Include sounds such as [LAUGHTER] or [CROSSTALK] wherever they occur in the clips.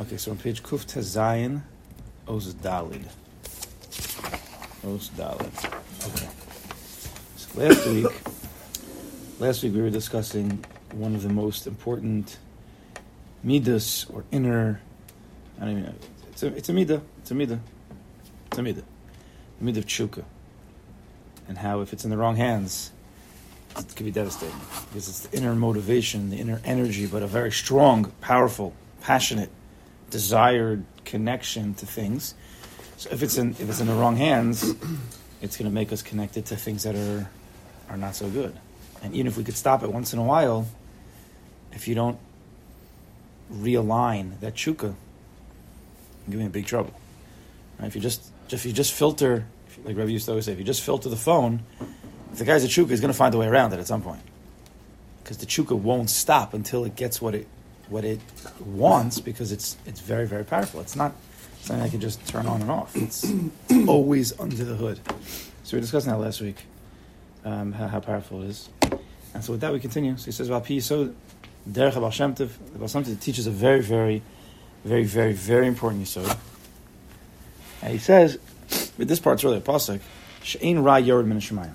Okay, so on page Kuf Tezayin, Oz Dalid. Oz Dalid. Okay. So last week, last week we were discussing one of the most important midas or inner. I don't even know. It's a it's a midah. It's a midah. It's a midah. The midah of tshuka, and how if it's in the wrong hands, it could be devastating because it's the inner motivation, the inner energy, but a very strong, powerful, passionate, desired connection to things. So if it's in if it's in the wrong hands, [CLEARS THROAT] it's going to make us connected to things that are are not so good. And even if we could stop it once in a while, if you don't realign that chuka, me a big trouble. Right? If you just if you just filter, like Rabbi used to always say, if you just filter the phone, if the guy's a chuka, he's going to find a way around it at some point. Because the chuka won't stop until it gets what it what it wants, because it's it's very very powerful. It's not something I can just turn on and off. It's [CLEARS THROAT] always under the hood. So we were discussing that last week, um, how, how powerful it is. And so with that we continue. So he says, "Well, so Derech Baal Shem Tov, the Baal Shem Tov teaches a very, very, very, very, very important yisod. And he says, but this part's really a pasuk. She'ein ra yored min shemayim.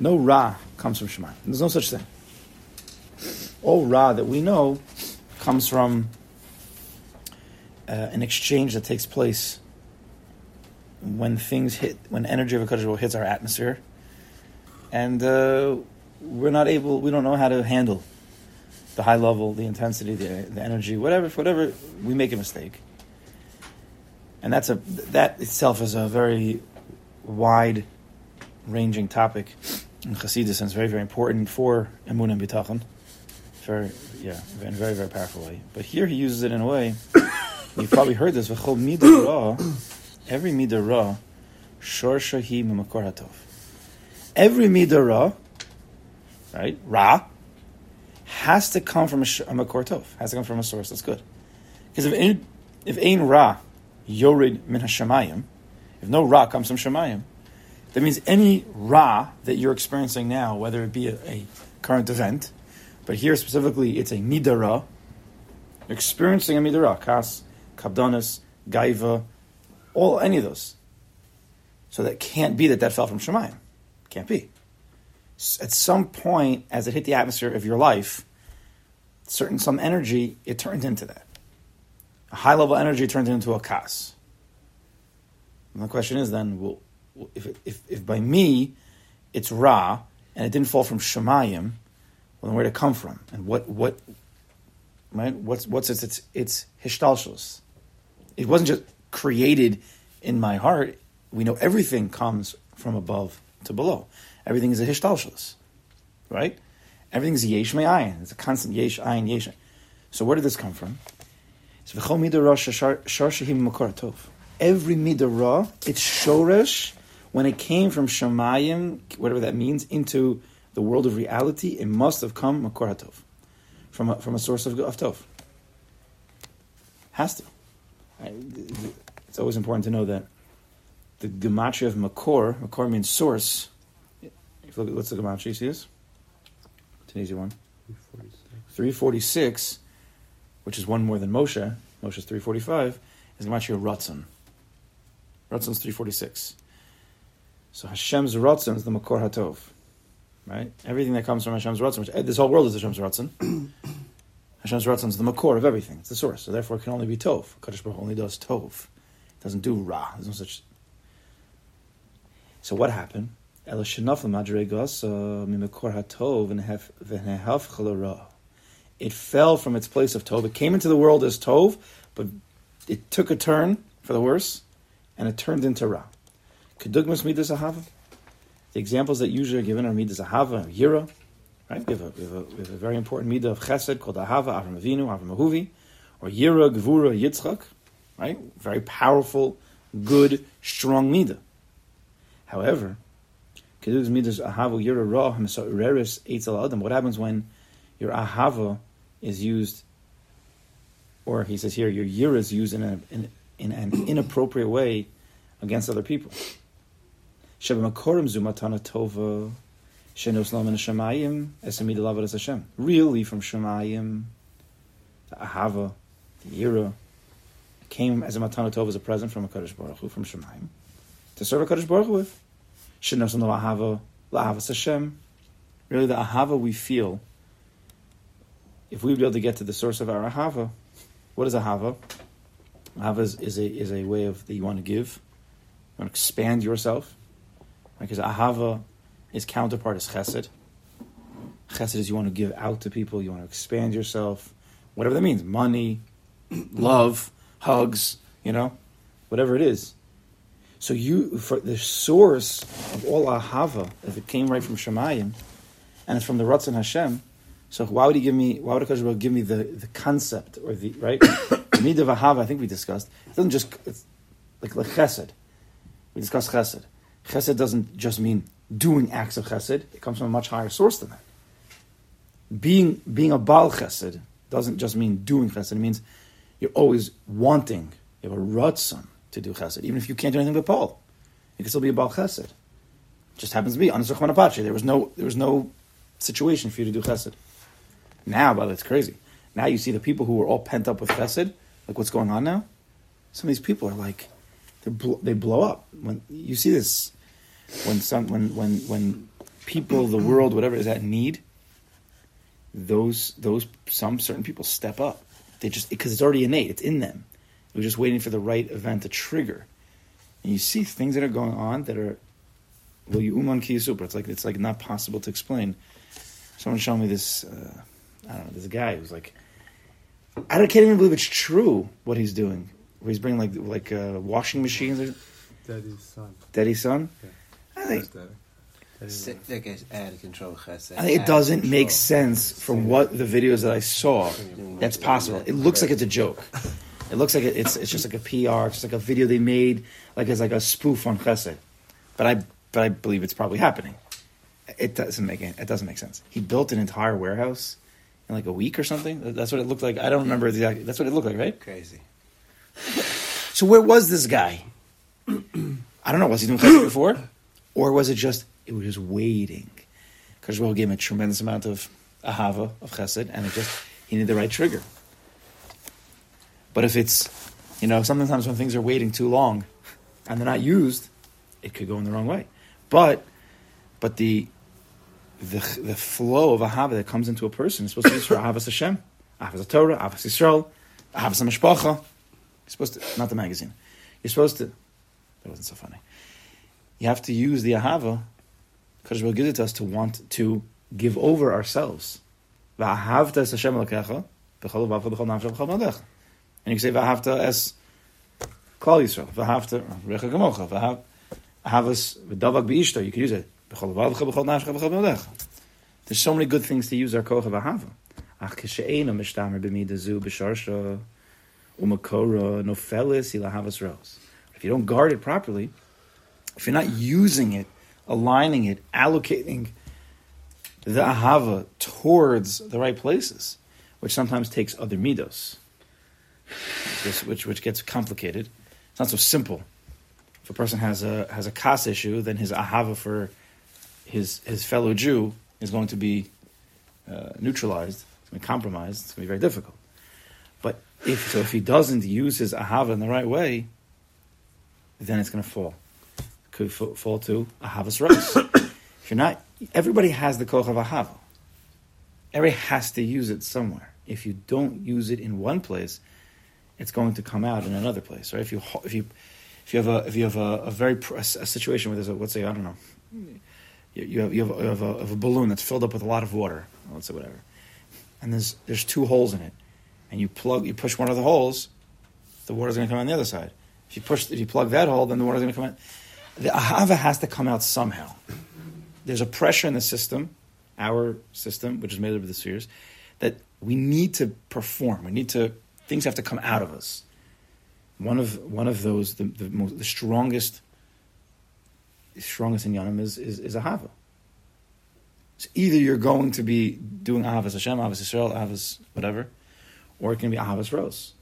No ra comes from shemayim. There's no such thing. All ra that we know comes from uh, an exchange that takes place when things hit, when energy of a Kaddish hits our atmosphere, and uh, we're not able, we don't know how to handle the high level, the intensity, the, the energy, whatever, whatever, we make a mistake. And that's a that itself is a very wide ranging topic in Chassidus, and it's very, very important for Emun and Bitachon. Very, yeah, in a very, very powerful way. But here he uses it in a way, [COUGHS] you've probably heard this, every midah ra, shor shahi mimakor hatov. Every midah right, ra, has to come from a, sh- a tov, has to come from a source that's good. Because if ein, if ein ra yorid min hashemayim, if no ra comes from shemayim, that means any ra that you're experiencing now, whether it be a, a current event, but here specifically it's a midara, experiencing a midara, kas, kabdonis, gaiva, all any of those. So that can't be that that fell from shemayim. Can't be. At some point, as it hit the atmosphere of your life, certain some energy, it turned into that. A high level energy turned into a kas. And the question is then, well, if, if, if by me it's Ra and it didn't fall from Shemayim, well, then where'd it come from? And what, what, right? What's, what's its, its, its hishtalshus? It wasn't just created in my heart. We know everything comes from above to below. Everything is a hishtalshus, right? Everything is yesh ayin. It's a constant yesh ayin yesh. So where did this come from? Every ra, it's shoresh when it came from Shemayim, whatever that means, into the world of reality, it must have come Makor HaTov, from a, from a source of, of Tov. Has to. It's always important to know that the gematria of Makor, Makor means source. If you look at, what's the gematria you see this? It's an easy one. 346. 346, which is one more than Moshe, Moshe's 345, is gematria Ratzon. Ratzon's 346. So Hashem's Ratzon is the Makor HaTov. Right? Everything that comes from Hashem's Ratzon, which, eh, this whole world is Hashem's Ratzon. [CLEARS THROAT] Hashem's Ratzon is the Makor of everything. It's the source. So therefore it can only be Tov. Kaddish Baruch only does Tov. It doesn't do Ra. There's no such... So what happened? It fell from its place of Tov. It came into the world as Tov, but it took a turn for the worse, and it turned into Ra. Kedugmas midas. The examples that usually are given are midas ahava, yira. Right? We have, a, we, have a, we have a very important midah of chesed called ahava, Avram Avinu, Avram Ahuvi, or yira, gvura, yitzchak. Right? Very powerful, good, strong midah. However, kedugmas midas ahava, yira, ra, hamisa'ireris, eitzel adam. What happens when your ahava is used, or he says here, your yira is used in, a, in, in an inappropriate way against other people? Shebamakorim zumatana tova shenos lamen shemayim esamid lavad as Hashem. Really, from shemayim, the ahava, the yira, came as a matana tov as a present from a Kaddish Baruch Hu, from Shemaim, to serve a Kaddish Baruch Hu with. Shinasan ahava, la'avas Hashem. Really, the ahava we feel, if we would be able to get to the source of our ahava, what is ahava? Ahava is, is, a, is a way of that you want to give, you want to expand yourself. Because ahava, its counterpart is chesed. Chesed is you want to give out to people, you want to expand yourself, whatever that means money, [CLEARS THROAT] love, hugs, you know, whatever it is. So you, for the source of all ahava, if it came right from Shemayim, and it's from the Ratzon Hashem, so why would he give me? Why would Hakadosh give me the, the concept or the right? [COUGHS] the ahava, I think we discussed. It doesn't just it's like like chesed. We discussed chesed. Chesed doesn't just mean doing acts of chesed. It comes from a much higher source than that. Being being a bal chesed doesn't just mean doing chesed. It means you're always wanting. You have a ratzon to do chesed, even if you can't do anything but Paul. You can still be a bal chesed. It just happens to be on Apache. There was no there was no situation for you to do chesed. Now, but it's crazy. Now you see the people who were all pent up with chesed, like what's going on now. Some of these people are like, they blow up when you see this. When some when when when people, the world, whatever is at need, those those some certain people step up. They just because it's already innate, it's in them. We're just waiting for the right event to trigger. And you see things that are going on that are well, you uman ki super. It's like it's like not possible to explain. Someone showed me this. Uh, I don't know. There's a guy who's like, I can't even believe it's true what he's doing. Where he's bringing like like uh, washing machines. Or, Daddy's son. Daddy's son. Yeah. I think. Like add control. I think it doesn't make sense from what the videos that I saw. That's possible. It looks like it's a joke. It looks like it's it's just like a PR, it's just like a video they made, like it's like a spoof on Chesed. But I but I believe it's probably happening. It doesn't make it doesn't make sense. He built an entire warehouse in like a week or something. That's what it looked like. I don't remember exactly. That's what it looked like, right? Crazy. So where was this guy? I don't know. Was he doing Chesed before, [CLEARS THROAT] or was it just it was just waiting? Because well gave him a tremendous amount of ahava of Chesed, and it just he needed the right trigger. But if it's, you know, sometimes when things are waiting too long and they're not used, it could go in the wrong way. But, but the, the, the flow of ahava that comes into a person is supposed to be for ahavas Hashem, ahavas Torah, ahavas Yisrael, ahavas Mishpacha. You're supposed to, not the magazine. You're supposed to, that wasn't so funny. You have to use the ahava, because will gives it to us to want to give over ourselves. And you can say v'ahavta es klal Yisrael, v'ahavta recha gamocha, v'ahav ahavas v'davak b'ishta. You can use it. There's so many good things to use our kocha v'ahava. Ach kishe'ena mishtamer b'mida zu b'sharsha umakora nofelis ilahavas ros. If you don't guard it properly, if you're not using it, aligning it, allocating the ahava towards the right places, which sometimes takes other midos which which gets complicated. It's not so simple. If a person has a has a kas issue, then his ahava for his his fellow Jew is going to be uh, neutralized, it's going to be compromised. It's going to be very difficult. But if so, if he doesn't use his ahava in the right way, then it's going to fall. Could fall to ahavas ros. [COUGHS] if you're not, everybody has the koch of ahava. Everybody has to use it somewhere. If you don't use it in one place, it's going to come out in another place, right? If you if you if you have a if you have a, a very a, a situation where there's a let's say I don't know, you, you have you have, a, you have, a, a balloon that's filled up with a lot of water, let's say whatever, and there's there's two holes in it, and you plug you push one of the holes, the water's going to come on the other side. If you push if you plug that hole, then the water's going to come out. The ahava has to come out somehow. There's a pressure in the system, our system, which is made up of the spheres, that we need to perform. We need to things have to come out of us. One of one of those, the the, most, the strongest, strongest in Yanam is is, is Ahava. So either you're going to be doing Ahavas Hashem, Ahavas Israel, Ahavas whatever, or it can be Ahavas Rose.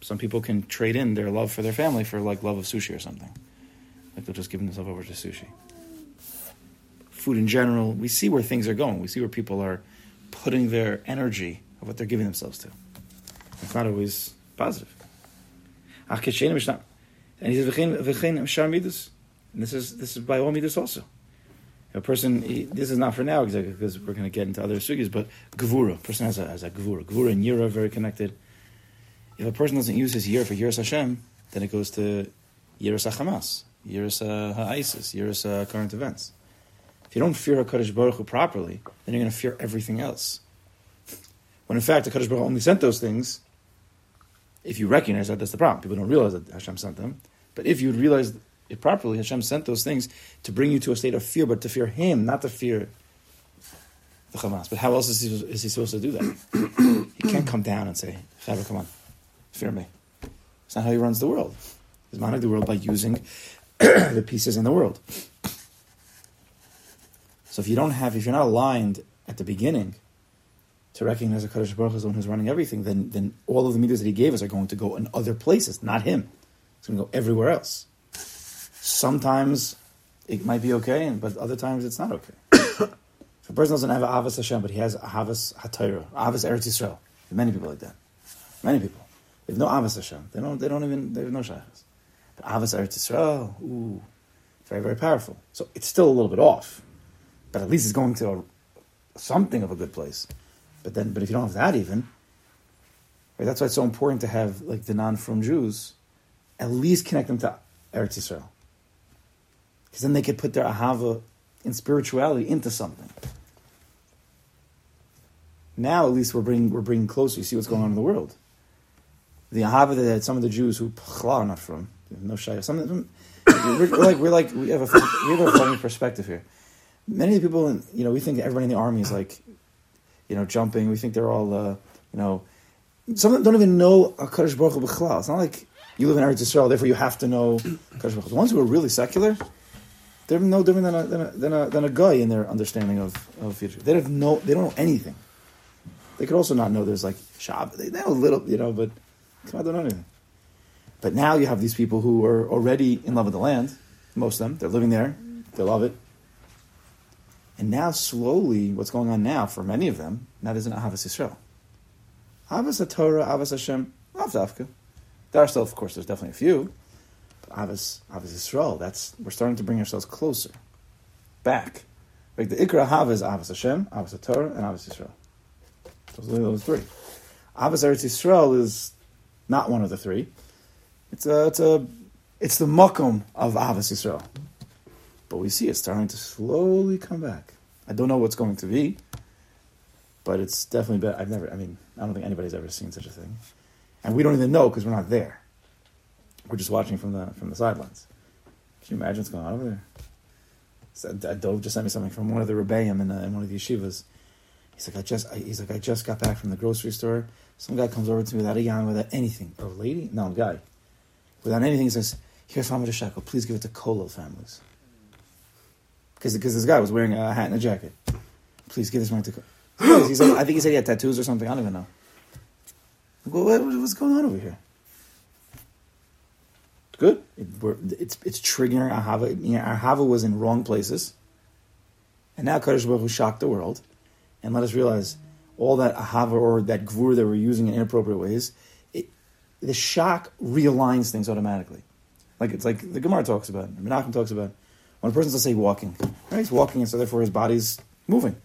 Some people can trade in their love for their family for like love of sushi or something. Like they'll just give themselves over to sushi. Food in general, we see where things are going. We see where people are putting their energy of what they're giving themselves to. It's not always positive. And he says. And this is this is by all midas also. A person, he, this is not for now exactly because we're going to get into other sugis, but gevura. A person has a, has a gevura. Gevura and yira are very connected. If a person doesn't use his year for yiras Hashem, then it goes to yiras Hamas, yiras Ha'ISIS, yiras uh, current events. If you don't fear HaKadosh Baruch Hu properly, then you're going to fear everything else. When in fact, HaKadosh Baruch Hu only sent those things if you recognize that, that's the problem. People don't realize that Hashem sent them. But if you realize it properly, Hashem sent those things to bring you to a state of fear, but to fear Him, not to fear the Hamas. But how else is he, is he supposed to do that? [CLEARS THROAT] he can't come down and say, Chavah, come on, fear me. It's not how he runs the world. He's managing the world by using the pieces in the world. So if you don't have, if you're not aligned at the beginning to recognize that Kadosh Baruch is the one who's running everything, then then all of the meters that He gave us are going to go in other places, not Him. It's going to go everywhere else. Sometimes it might be okay, but other times it's not okay. [COUGHS] if a person doesn't have Avas Hashem, but he has Avas Hatayra, Avas Eretz Yisrael, many people like that. Many people. They have no Avas Hashem. They don't, they don't even, they have no Shaykhs. But Avas Eretz Yisrael, oh, ooh, very, very powerful. So it's still a little bit off but at least it's going to a, something of a good place. But then, but if you don't have that even, right, that's why it's so important to have like the non-from Jews, at least connect them to Eretz Yisrael, because then they could put their ahava in spirituality into something. Now, at least we're bringing we're bringing closer. You see what's going on in the world. The ahava that some of the Jews who are not from, no shayah. Some, some we're, we're, like we're like we have a we have a funny perspective here many people, in, you know, we think everybody in the army is like, you know, jumping. We think they're all, uh, you know, some of them don't even know a Baruch Hu. It's not like you live in Eretz Yisrael, therefore you have to know Kaddish Baruch The ones who are really secular, they're no different than a, than a, than a, than a guy in their understanding of, of future. They don't know, they don't know anything. They could also not know there's like Shabbat. They know a little, you know, but come on, don't know anything. But now you have these people who are already in love with the land. Most of them, they're living there, they love it, and now, slowly, what's going on now for many of them, that isn't Ahavas Yisrael. Ahavas Torah, Ahavas Hashem, Avdavka. There are still, of course, there's definitely a few. But Ahavas, Ahavas Yisrael, that's, we're starting to bring ourselves closer. Back. Like the Ikra Hava is Ahavas Hashem, Ahavas Torah, and Ahavas Yisrael. Those are those three. Ahavas Eretz Yisrael is not one of the three. It's a, it's a, it's the makom of Ahavas Yisrael. But we see it starting to slowly come back. I don't know what's going to be, but it's definitely better. I've never, I mean, I don't think anybody's ever seen such a thing. And we don't even know because we're not there. We're just watching from the from the sidelines. Can you imagine what's going on over there? So, Dove just sent me something from one of the rebbeim in, uh, in one of the yeshivas. He's like, I just, I, he's like, I just got back from the grocery store. Some guy comes over to me without a yarn, without anything. A lady? No, a guy. Without anything, he says, "Here's how much a shekel. Please give it to Kollel families." because because this guy was wearing a hat and a jacket. Please give this money to. [GASPS] He's like, I think he said he had tattoos or something. I don't even know. What, what, what's going on over here? Good. It, it's it's triggering ahava. You know, ahava was in wrong places, and now Kadosh Baruch Hu shocked the world, and let us realize all that ahava or that gvur that we're using in inappropriate ways. It, the shock realigns things automatically. Like it's like the Gemara talks about, the Menachem talks about. When a person's, let's say, walking, right? he's walking, and so therefore his body's moving.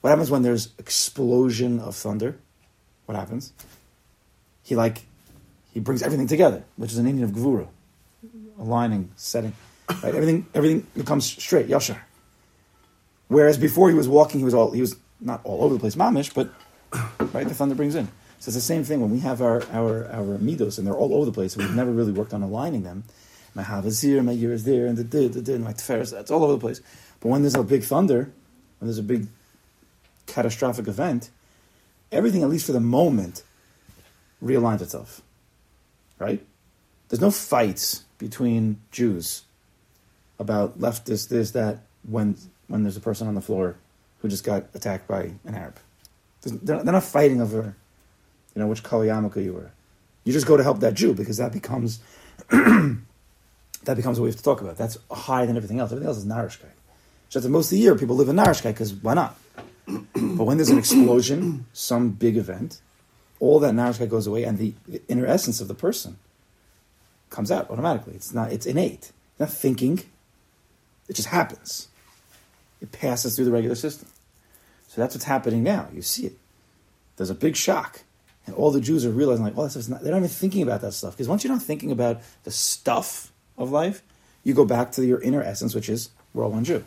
What happens when there's explosion of thunder? What happens? He like he brings everything together, which is an inyan of gvura, aligning, setting. Right? Everything everything becomes straight, yashar. Whereas before he was walking, he was all he was not all over the place, mamish, but right, the thunder brings in. So it's the same thing when we have our our our midos and they're all over the place, we've never really worked on aligning them my Hav is here, my year is there, and the did, the did, my Tiferes, that's all over the place. But when there's a big thunder, when there's a big catastrophic event, everything, at least for the moment, realigns itself. Right? There's no fights between Jews about left this, this, that, when, when there's a person on the floor who just got attacked by an Arab. They're not fighting over, you know, which Kali you were. You just go to help that Jew because that becomes [CLEARS THROAT] that becomes what we have to talk about. That's higher than everything else. Everything else is Narishkai. Just most of the year, people live in Narishkai because why not? [CLEARS THROAT] but when there's an explosion, some big event, all that narishkeit goes away, and the, the inner essence of the person comes out automatically. It's not. It's innate. It's not thinking. It just happens. It passes through the regular system. So that's what's happening now. You see it. There's a big shock. And all the Jews are realizing, like, this is not, they're not even thinking about that stuff. Because once you're not thinking about the stuff of life, you go back to your inner essence, which is, we're all one Jew.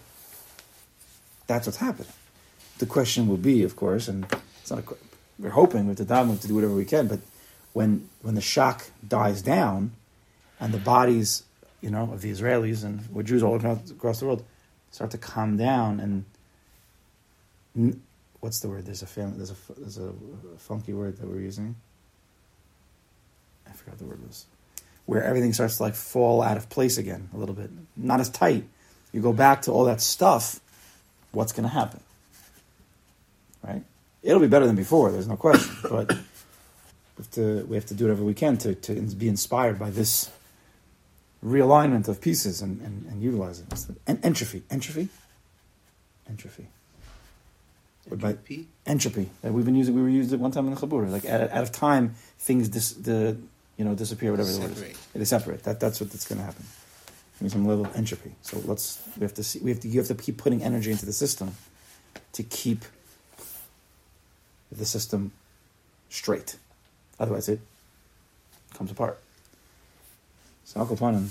That's what's happening. The question will be, of course, and it's not a, we're hoping with the davening to do whatever we can, but when when the shock dies down, and the bodies, you know, of the Israelis and we're Jews all across the world start to calm down and what's the word? There's a family. There's a there's a funky word that we're using. I forgot the word was. Where everything starts to like fall out of place again a little bit, not as tight. You go back to all that stuff. What's going to happen? Right? It'll be better than before. There's no question. [COUGHS] But we have to we have to do whatever we can to to be inspired by this realignment of pieces and, and, and utilize it. Entropy. Entropy? Entropy. Entropy? entropy. That we've been using, we were using it one time in the Chabur. Like out, out of time, things dis, the, you know, disappear, whatever separate. the word is. They separate. That, that's what that's going to happen. There's some level of entropy. So let's, we have to see, we have to, you have to keep putting energy into the system to keep the system straight. Otherwise, it comes apart. So Akopanim.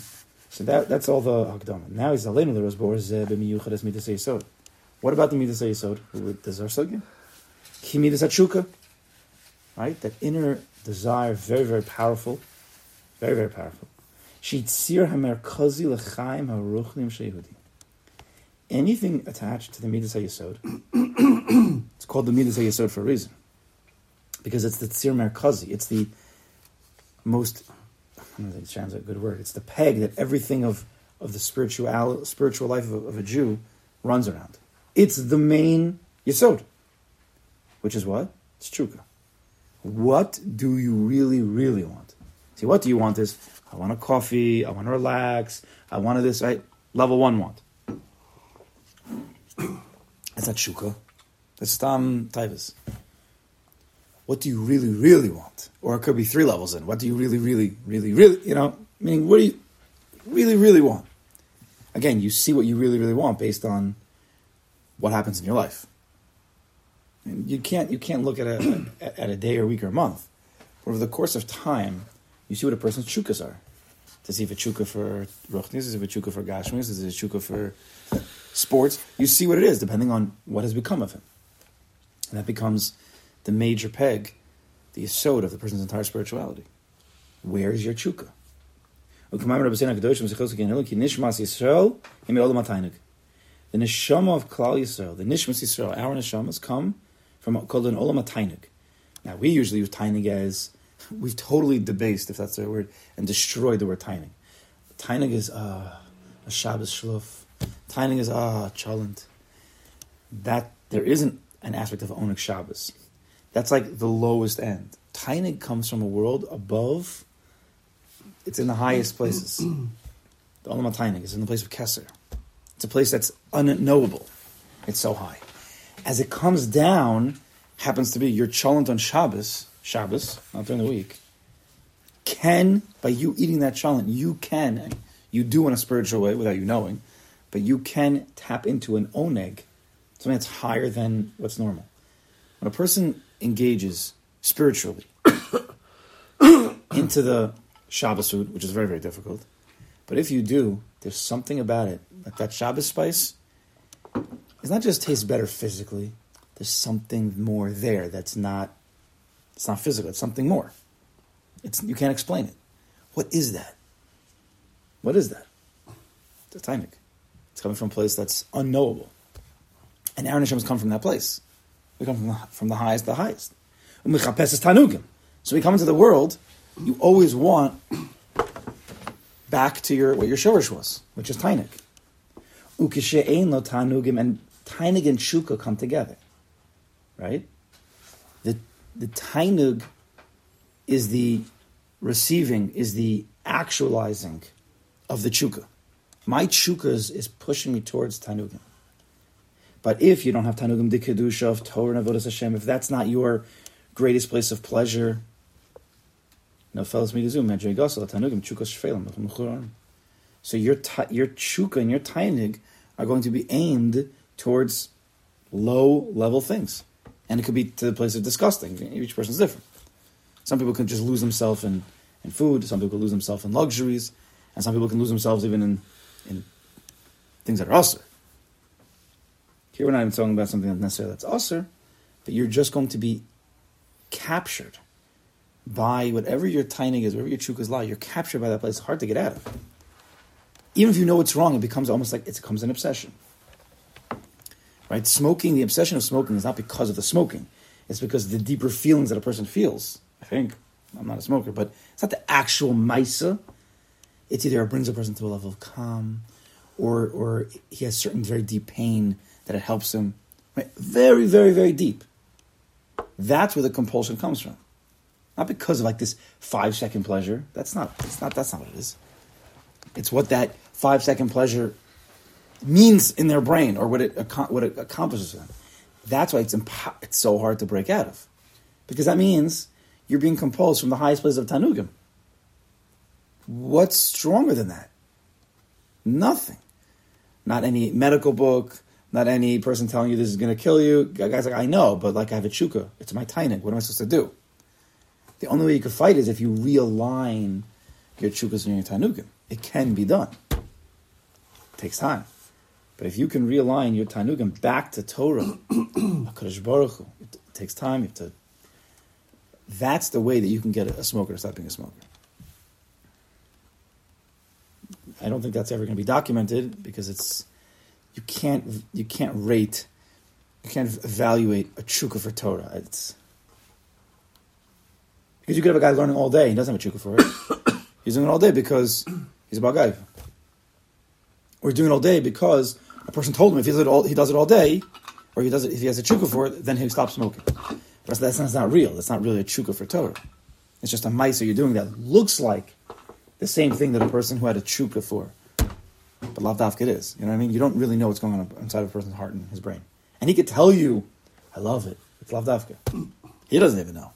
So that that's all the Hakdama. Now he's Alenu the Rosbor b'miyuchad as midas yisod. What about the midas yisod? Does our sugya? Ki midas atshuka. Right, that inner desire, very very powerful, very very powerful. Anything attached to the midas yisod, [CLEARS THROAT] it's called the midas yisod for a reason, because it's the tzir merkazi. It's the most I don't think it sounds like a good word. It's the peg that everything of, of the spiritual spiritual life of, of a Jew runs around. It's the main yesod, which is what? It's trukah. What do you really, really want? See, what do you want is, I want a coffee, I want to relax, I want this, right? Level one want. That's not shukah. That's stam taivas what do you really, really want? Or it could be three levels in. What do you really, really, really, really, you know, meaning what do you really, really want? Again, you see what you really, really want based on what happens in your life. And you can't you can't look at a at a day or week or month. But Over the course of time, you see what a person's chukas are. To see if it's chuka for ruchnis, is if it's chuka for gashmis, is it a chuka for sports. You see what it is, depending on what has become of him. And that becomes the major peg, the yisod of the person's entire spirituality. Where is your chukka? The neshama of Klal Yisrael, the nishmas Yisrael, our neshamas come from called an olam atainig. Now we usually use tainig as [LAUGHS] we've totally debased, if that's the word, and destroyed the word tainig. Tainig is uh, a Shabbos shluf. Tainig is ah chalent. That there isn't an aspect of onik Shabbos. That's like the lowest end. Tainig comes from a world above. It's in the highest places. [CLEARS THROAT] the Olam Tainig is in the place of Keser. It's a place that's unknowable. It's so high. As it comes down, happens to be your cholent on Shabbos, Shabbos, not during the week, can, by you eating that cholent, you can, you do in a spiritual way without you knowing, but you can tap into an oneg, something that's higher than what's normal. When a person engages spiritually [COUGHS] into the Shabbos food, which is very, very difficult. But if you do, there's something about it. Like that Shabbos spice, it's not just tastes better physically. There's something more there that's not it's not physical, it's something more. It's you can't explain it. What is that? What is that? It's a tainik. It's coming from a place that's unknowable. And Aaron Hashem has come from that place. We come from the, from the highest to the highest. So we come into the world, you always want back to your what your shorish was, which is tainik. Ukishe'ein lo tanugim and tainug and shuka come together, right? The the tainug is the receiving, is the actualizing of the chuka. My chuka is, is pushing me towards tanugim. But if you don't have Tanugim de Kedusha of Torah and Avodas Hashem, if that's not your greatest place of pleasure. No fellas me So your your chuka and your tainig are going to be aimed towards low level things, and it could be to the place of disgusting. Each person's different. Some people can just lose themselves in, in food. Some people lose themselves in luxuries, and some people can lose themselves even in in things that are usher. Here we're not even talking about something that's necessarily that's usher, but you're just going to be captured by whatever your tainig is, whatever your chukas lie, you're captured by that place. It's hard to get out of. Even if you know it's wrong, it becomes almost like it becomes an obsession. Right? Smoking, the obsession of smoking is not because of the smoking. It's because of the deeper feelings that a person feels. I think. I'm not a smoker, but it's not the actual maisa. It's either it brings a person to a level of calm, or or he has certain very deep pain that it helps him. Right? Very, very, very deep. That's where the compulsion comes from. Not because of like this five second pleasure. That's not. It's not. That's not what it is. It's what that five second pleasure means in their brain or what it what it accomplishes them. That's why it's impo- it's so hard to break out of, because that means you're being compulsed from the highest place of tanugim. What's stronger than that? Nothing. Not any medical book. Not any person telling you this is going to kill you. Guys like I know, but like I have a chuka. It's my tainik. What am I supposed to do? The only way you can fight is if you realign your chukas and your tanugim. It can be done. It takes time. But if you can realign your tanugim back to Torah, [COUGHS] Baruch Hu, it takes time. You have to. That's the way that you can get a smoker to stop being a smoker. I don't think that's ever going to be documented because it's you can't you can't rate you can't evaluate a chukka for Torah. It's because you could have a guy learning all day. He doesn't have a chukka for it. [COUGHS] he's doing it all day because he's a bad guy. Or he's doing it all day because a person told him if he does it all, he does it all day, or he does it if he has a chukka for it, then he'll stop smoking. But that's, that's not real. That's not really a chukka for Torah. It's just a mice you're doing that looks like the same thing that a person who had a chukka for. But lavdafka it is. You know what I mean? You don't really know what's going on inside of a person's heart and his brain. And he could tell you, I love it. It's lavdafka. He doesn't even know.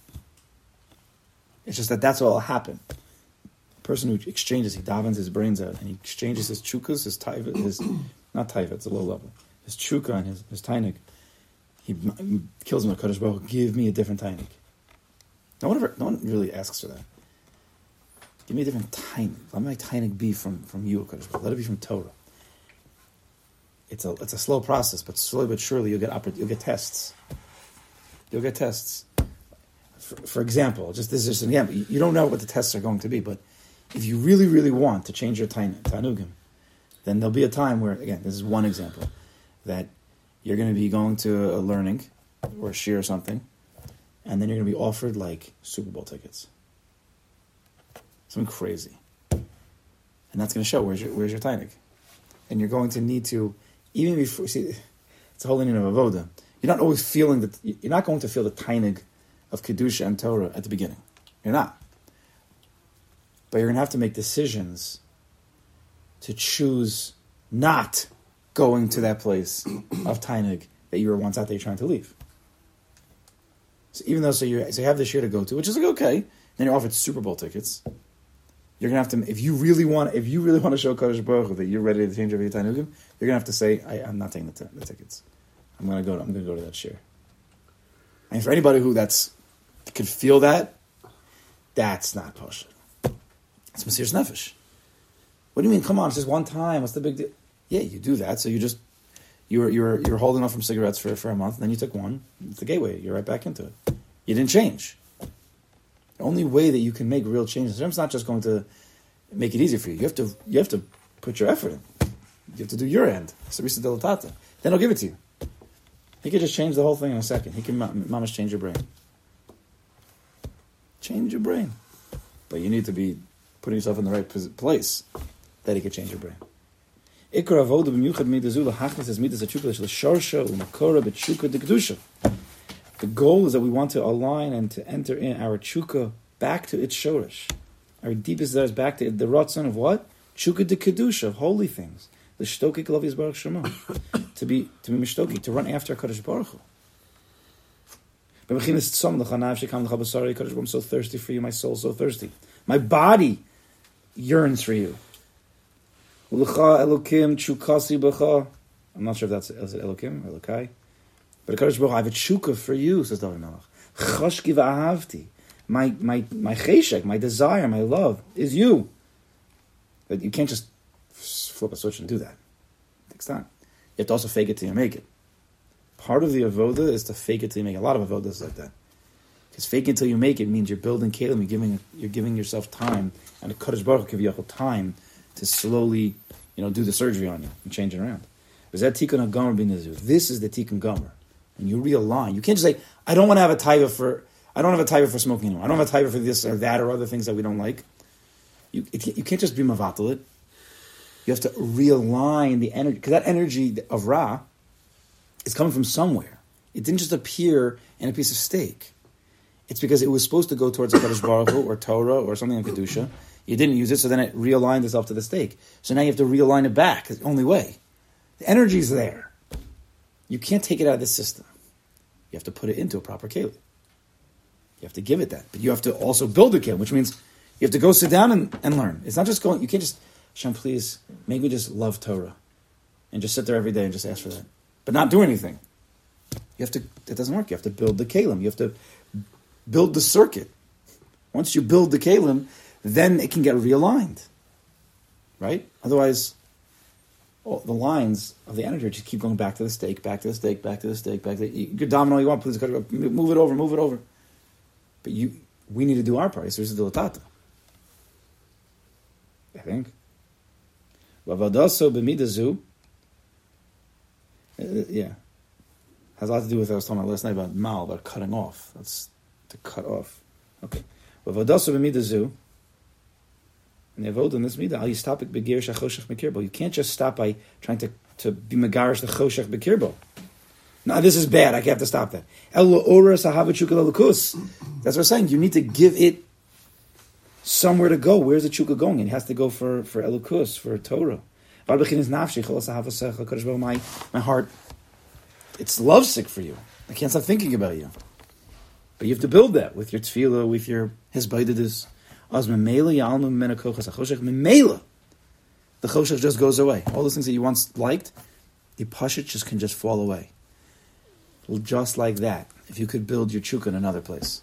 It's just that that's what will happen. A person who exchanges, he davens his brains out and he exchanges his chukas, his taiva, his, [COUGHS] not taiva, it's a low level, his chuka and his, his tainik. He, kills him with Kaddish Baruch, give me a different tainik. No one, ever, no one really asks for that. Give me a different tainik. Let my tainik be from, from you, Kaddish Baruch. Let it be from Torah. It's a, it's a slow process, but slowly but surely you'll get, you'll get tests. You'll get tests for, for example, just this is an example. You don't know what the tests are going to be, but if you really, really want to change your tanugim, then there'll be a time where, again, this is one example, that you're going to be going to a learning or a shear or something, and then you're going to be offered like Super Bowl tickets. Something crazy. And that's going to show where's your, where's your tainik. And you're going to need to, even before, see, it's a whole union of avoda. You're not always feeling that, you're not going to feel the tainig of Kedusha and Torah at the beginning. You're not. But you're going to have to make decisions to choose not going to that place of Tainig that you were once out there trying to leave. So even though so you so you have this year to go to, which is like okay, then you're offered Super Bowl tickets. You're gonna have to if you really want if you really want to show Kodesh Baruch that you're ready to change over your Tainugim, you're gonna have to say I, am not taking the, t- the, tickets. I'm gonna go. I'm gonna go to that share. And for anybody who that's can feel that, that's not Pasha. It's Mesiras Nefesh. What do you mean? Come on, it's just one time. What's the big deal? Yeah, you do that. So you just you were you were you were holding off from cigarettes for for a month, and then you took one. It's the gateway. You're right back into it. You didn't change. The only way that you can make real changes, it's not just going to make it easier for you. You have to you have to put your effort in. You have to do your end. Sarisa delatata. Then I'll give it to you. He could just change the whole thing in a second. He can mamash change your brain. Change your brain. But you need to be putting yourself in the right place that he could change your brain. The goal is that we want to align and to enter in our chuka back to its shorish. Our deepest desires back to the ratzon of what? Chuka de kedusha, of holy things. The shtoki kalavias baruch shema. to be to be mishtoki, to run after Kadosh Baruch Hu. I'm so thirsty for you, my soul so thirsty. My body yearns for you. I'm not sure if that's is it Elokim, Elokai. But Baruch I have a tshuka for you, says David v'ahavti. My, my, my cheshek, my desire, my love is you. But you can't just flip a switch and do that. It takes time. You have to also fake it till you make it. Part of the avoda is to fake it till you make it. A lot of avodas like that. Because fake it till you make it means you're building kalim, you're giving you're giving yourself time, and the Kaddish Baruch give you time to slowly, you know, do the surgery on you and change it around. Is that tikkun hagomer? This is the tikkun gomer, and you realign. You can't just say, "I don't want to have a taiva for I don't have a taiva for smoking anymore. I don't have a taiva for this or that or other things that we don't like." You it, you can't just be mavatal it. You have to realign the energy because that energy of ra is coming from somewhere. It didn't just appear in a piece of steak. It's because it was supposed to go towards a Kaddish Baruch or Torah or something in Kedusha. You didn't use it, so then it realigned itself to the steak. So now you have to realign it back. It's the only way. The energy is there. You can't take it out of the system. You have to put it into a proper keli. You have to give it that. But you have to also build a keli, which means you have to go sit down and, and learn. It's not just going, you can't just, Hashem, please make me just love Torah and just sit there every day and just ask for that but not do anything. You have to. It doesn't work. You have to build the kalim. You have to build the circuit. Once you build the kalim, then it can get realigned. Right? Otherwise, the lines of the energy just keep going back to the stake, back to the stake, back to the stake, back to the, you can domino you want, please move it over, move it over. But you, we need to do our part. There's the dilatata. I think. Uh, yeah. Has a lot to do with what I was talking about last night about mal, about cutting off. That's to cut off. Okay. But Vadasu b'midazu, and avodah in this midah, you stop it begir shachoshech bekirbo. You can't just stop by trying to, to be megarish the choshech bekirbo. No, this is bad. I have to stop that. That's what I'm saying. You need to give it somewhere to go. Where's the chuka going? It has to go for, for elukus, for Torah. My, my heart, it's lovesick for you. I can't stop thinking about you. But you have to build that with your tefillah, with your hisbaididus. The choshech just goes away. All those things that you once liked, the pashit just can just fall away. Just like that. If you could build your chukka in another place.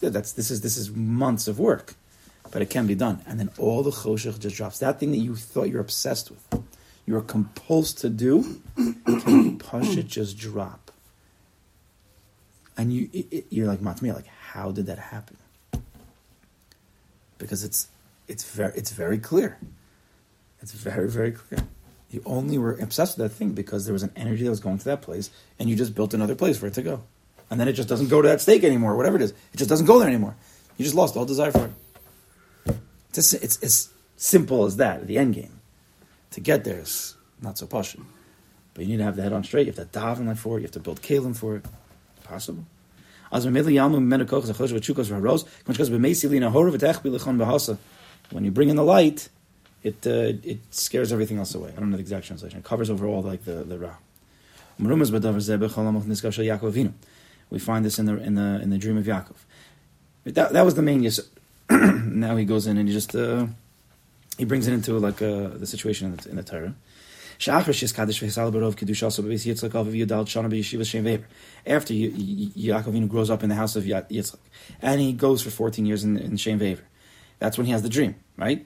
Yeah, that's, this, is, this is months of work but it can be done. And then all the choshech just drops. That thing that you thought you're obsessed with, you're compulsed to do, can push it just drop. And you, it, you're like, Matmi, like, how did that happen? Because it's, it's very, it's very clear. It's very, very clear. You only were obsessed with that thing because there was an energy that was going to that place, and you just built another place for it to go. And then it just doesn't go to that steak anymore, whatever it is. It just doesn't go there anymore. You just lost all desire for it. It's, it's as simple as that, the end game. To get there is not so posh. But you need to have the head on straight. You have to daven for it. You have to build kalim for it. Possible. When you bring in the light, it uh, it scares everything else away. I don't know the exact translation. It covers over all like the the ra. We find this in the in the in the dream of Yaakov. That, that was the main yisod. [CLEARS THROAT] now he goes in and he just uh, he brings it into like uh, the situation in the, in the Torah. After Yaakov grows up in the house of Yitzchak, and he goes for 14 years in, in Shem. That's when he has the dream, right?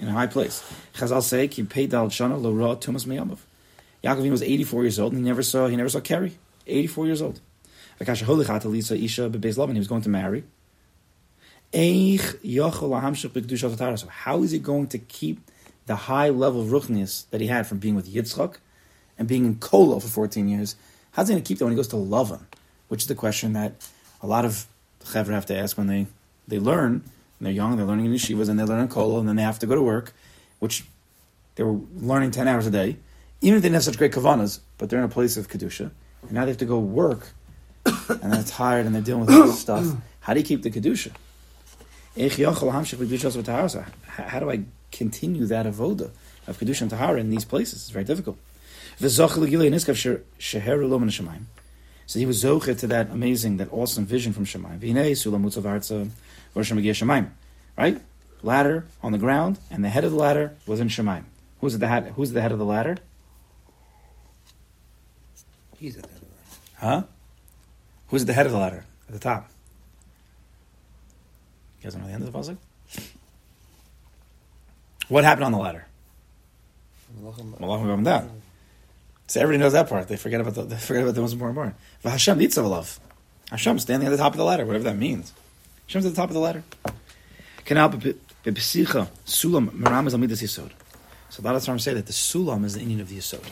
In a high place. Chazal say, "Ki paid dal shana lo ra tumas meyamav." Yaakov was 84 years old, and he never saw he never saw keri. 84 years old. He was going to marry. So how is he going to keep the high level of ruchnius that he had from being with Yitzchak and being in Kolo for 14 years? How's he going to keep that when he goes to Lavan? Which is the question that a lot of chevra have to ask when they, they learn. they're young, they're learning in yeshivas, and they learn in Kolo, and then they have to go to work, which they were learning 10 hours a day. Even if they didn't have such great kavanas, but they're in a place of Kedusha, and now they have to go work, [COUGHS] and they're tired, and they're dealing with all this stuff. How do you keep the Kedusha? How do I continue that avoda of kedusha and tahara in these places? It's very difficult. So he was zoche to that amazing, that awesome vision from Shemaim. V'hinei sulam mutzav arza v'rosh Shemaim. Right? Ladder on the ground, and the head of the ladder was in Shemaim. Who's the head? Who's the head of the ladder? He's at the head of the Huh? Who's the head of the ladder at the top? You guys know the end of the puzzle? What happened on the ladder? Malachim- down. So everybody knows that part. They forget about the they forget about the most important part. Hashem needs love. Hashem standing at the top of the ladder, whatever that means. Hashem's at the top of the ladder. So a lot of times say that the sulam is the inyan of the yisod.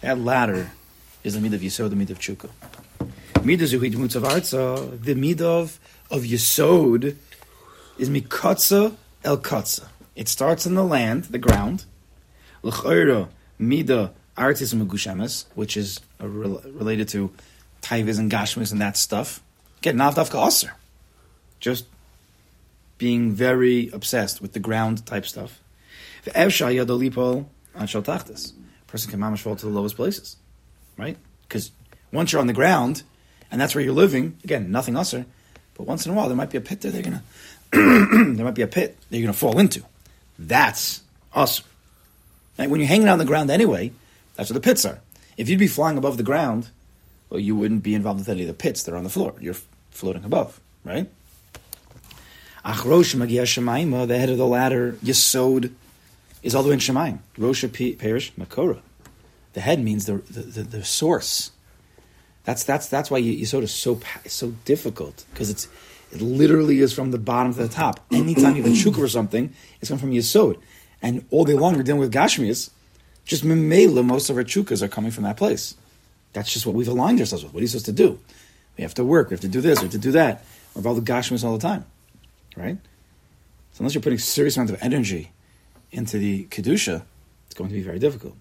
That ladder is the mid of yisod, the mid of chukka. Midah zuhid mutzav arza. The mid of of yisod is mikatza el katza. It starts in the land, the ground. L'chayra mida artis megushemes, which is rel- related to taivis and gashmis and that stuff. Get navdavka aser. Just being very obsessed with the ground type stuff. Ve'evsha yadolipol an shal tachtis. Person can mamash fall to the lowest places, right? Because once you're on the ground, and that's where you're living, again, nothing usher, but once in a while there might be a pit there they're gonna [CLEARS THROAT] there might be a pit that you're gonna fall into. That's usher. And when you're hanging on the ground anyway, that's where the pits are. If you'd be flying above the ground, well, you wouldn't be involved with any of the pits that are on the floor. You're floating above, right? Achrosh Magia Shemaima, uh, the head of the ladder, Yesod, is all the way in Shemaim. Rosha Perish Makora. The head means the, the, the, the source. That's, that's, that's why Yesod is so, so difficult, because it's it literally is from the bottom to the top. Anytime you have a chukar or something, it's coming from Yesod. And all day long we're dealing with Gashmias, just Memela, most of our chukas are coming from that place. That's just what we've aligned ourselves with. What are you supposed to do? We have to work, we have to do this, we have to do that. We're involved with Gashmias all the time right? So unless you're putting serious amount of energy into the kedusha, it's going to be very difficult.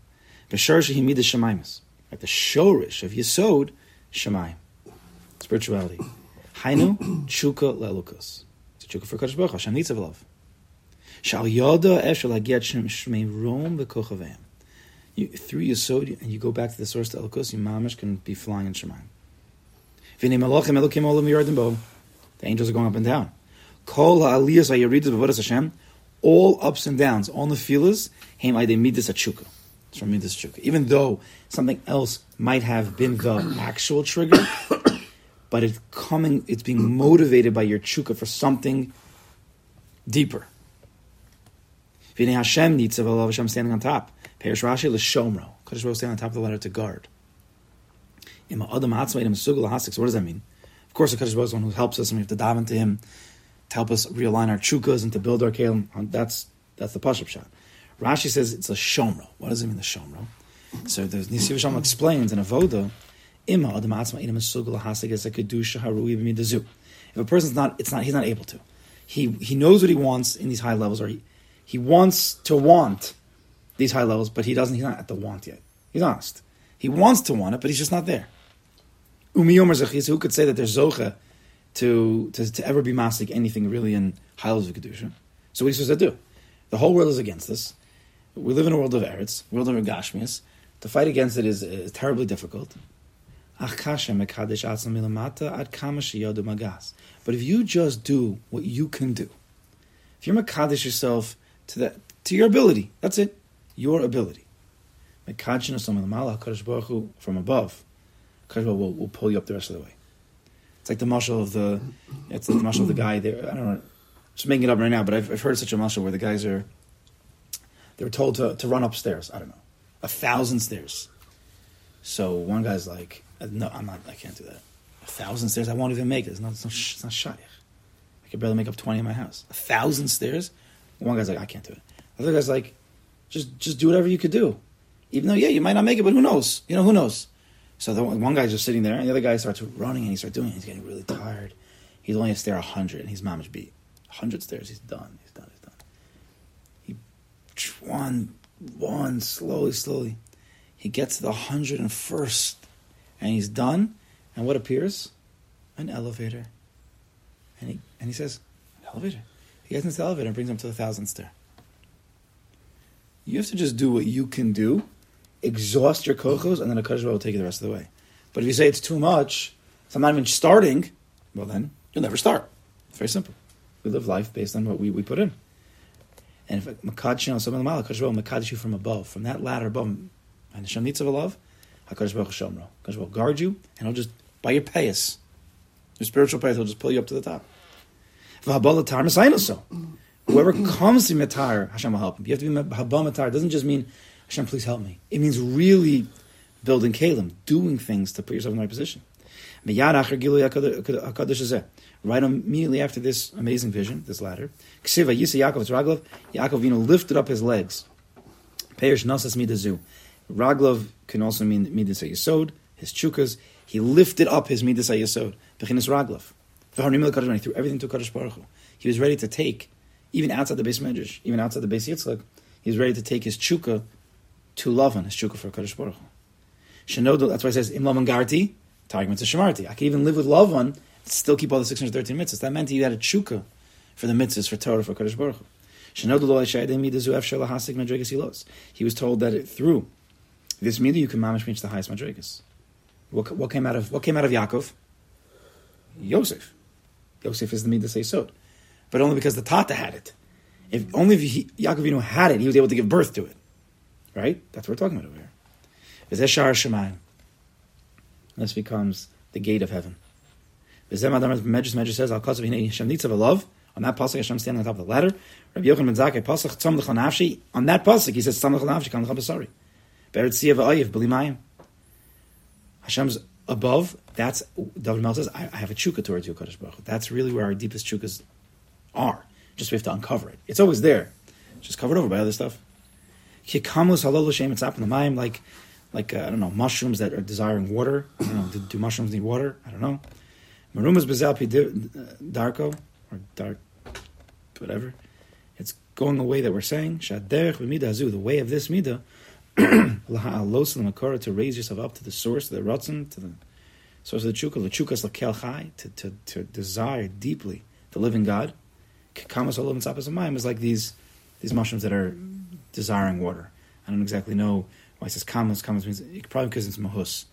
B'sharish himida shemaimis, like the shorish of yisod shemaim, spirituality. Hainu chuka lelukus. It's a chuka for Kadosh Baruch Hashem of love. Shal yoda eshel hagiat shmei rom v'kochaveim. Through Yisod, and you go back to the source to Elokus, you mamish can be flying in Shemaim. V'nei malachim elokim olam yardim bo. The angels are going up and down. Kol ha'aliyas ha'yaridas b'vodas Hashem, all ups and downs, all the feelers, heim aydei midas achuka. It's from midas achuka. Even though something else might have been the [COUGHS] actual trigger, but it's coming, it's being motivated by your chuka for something deeper. V'nei Hashem nitzav alav Hashem standing on top. Perish Rashi l'shomro. Kodesh Baruch standing on top of the ladder to guard. Ima adam atzma idam sugul what does that mean? Of course, the Kodesh Baruch is one who helps us, and we have to dive into Him to help us realign our chukas and to build our kalim. That's that's the pashup shot. Rashi says it's a shomro. What does it mean, the shomro? So the Nisiv Shom explains in Avoda, If a person's not, it's not, he's not able to. He he knows what he wants in these high levels, or he he wants to want these high levels, but he doesn't. He's not at the want yet. He's honest. He wants to want it, but he's just not there. Who could say that there's zocha to, to, to ever be mastic anything really in high levels of kedusha? So what you supposed to do? The whole world is against us. We live in a world of eretz, world of gashmias. To fight against it is, is terribly difficult. But if you just do what you can do, if you're makadish yourself to that to your ability, that's it, your ability. From above, will, will pull you up the rest of the way. It's like the mashal of the, it's like the mashal of the guy there. I don't know, just making it up right now, but I've, I've heard such a mashal where the guys are, they were told to, to run upstairs. I don't know, a thousand stairs. So one guy's like, Uh, no, I'm not, I can't do that. A thousand stairs, I won't even make it. It's not, it's not, it's not shy. I could barely make up 20 in my house. A thousand stairs? One guy's like, I can't do it. The other guy's like, just, just do whatever you could do. Even though, yeah, you might not make it, but who knows? You know, who knows? So the one guy's just sitting there, and the other guy starts running, and he starts doing it. He's getting really tired. He's only a stair 100, and he's mamish beat. 100 stairs, he's done. He's done, he's done. He, one, one, slowly, slowly. He gets to the 101st, and he's done. And what appears? An elevator. And he, and he says, elevator. He gets into the elevator and brings him to the thousandth stair. You have to just do what you can do, exhaust your kochos, and then a Baruch will take you the rest of the way. But if you say it's too much, so I'm not even starting, well then you'll never start. It's very simple. We live life based on what we, we put in. And if Makadosh Baruch Makadosh you from above, from that ladder above, and Hashem needs of love, Hakadosh Baruch Shomro. Hakadosh will guard you, and he'll just by your payas, your spiritual payas, he'll just pull you up to the top. Whoever comes to Matar, Hashem will help him. You have to be Haba Matar. It doesn't just mean Hashem, please help me. It means really building kalim, doing things to put yourself in the right position. Right immediately after this amazing vision, this ladder, Ksiva Yisa Yaakov lifted up his legs. Raglov can also mean Midas Yisod, his chukas. He lifted up his Midas Yisod. Bechinis Raglov. He threw everything to Kadosh Baruch Hu. He was ready to take, even outside the beis medrash, even outside the beis Yitzchak, he was ready to take his chuka to Lavan, his chuka for Kadosh Baruch Hu. Shenodo, that's why it says, Im Lavan Garti, Targum to Shemarti. I can even live with Lavan, still keep all the 613 mitzvahs. That meant he had a chuka for the mitzvahs, for Torah, for Kadosh Baruch Hu. He was told that it, through this midah you can mamish reach the highest madrigas. What, what, came out of what came out of Yaakov? Yosef. Yosef is the midah seisod, but only because the Tata had it. If only if he, Yaakov had it, he was able to give birth to it. Right? That's what we're talking about over here. V'zeshar Shemayim. This becomes the gate of heaven. V'zem Adam Medrash Medrash says Al Kasav Hinei Hashem Nitzav Love. On that pasuk, Hashem standing on top of the ladder. Rabbi Yochanan Ben Zakkai pasuk Tzom L'Chanavshi. On that pasuk, he says Tzom L'Chanavshi Kam L'Chabasari. Hashem's above. That's David Mel says. I, I have a chukka towards you, Kadosh Baruch. That's really where our deepest chukkas are. Just we have to uncover it. It's always there, just covered over by other stuff. Kikamus halol l'shem it's up in the like like uh, I don't know mushrooms that are desiring water. Don't know. Do, do mushrooms need water? I don't know. Marumas bezal darko or dark whatever. It's going the way that we're saying shaderech the way of this midah [CLEARS THROAT] to raise yourself up to the source, the ratzon, to the source of the chukka, the lakel chai, to, to, to desire deeply the living God. Kamas olav and is like these these mushrooms that are desiring water. I don't exactly know why it says kamas. Kamas means probably because it's mahus.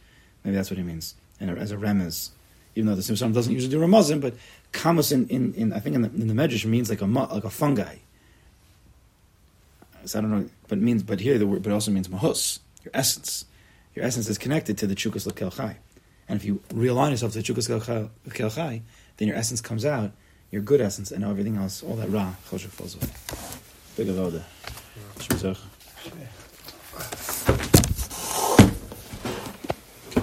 Maybe that's what he means. And as a remez, even though the Simson doesn't usually do ramazim, but kamas in, in, in, I think in the, in the Medrash means like a like a fungi. So I don't know, but means but here the word but also means mahus, your essence. Your essence is connected to the chukas lekel chai. And if you realign yourself to the chukas lekel chai, then your essence comes out, your good essence, and everything else, all that ra, choshev falls away. Big avoda.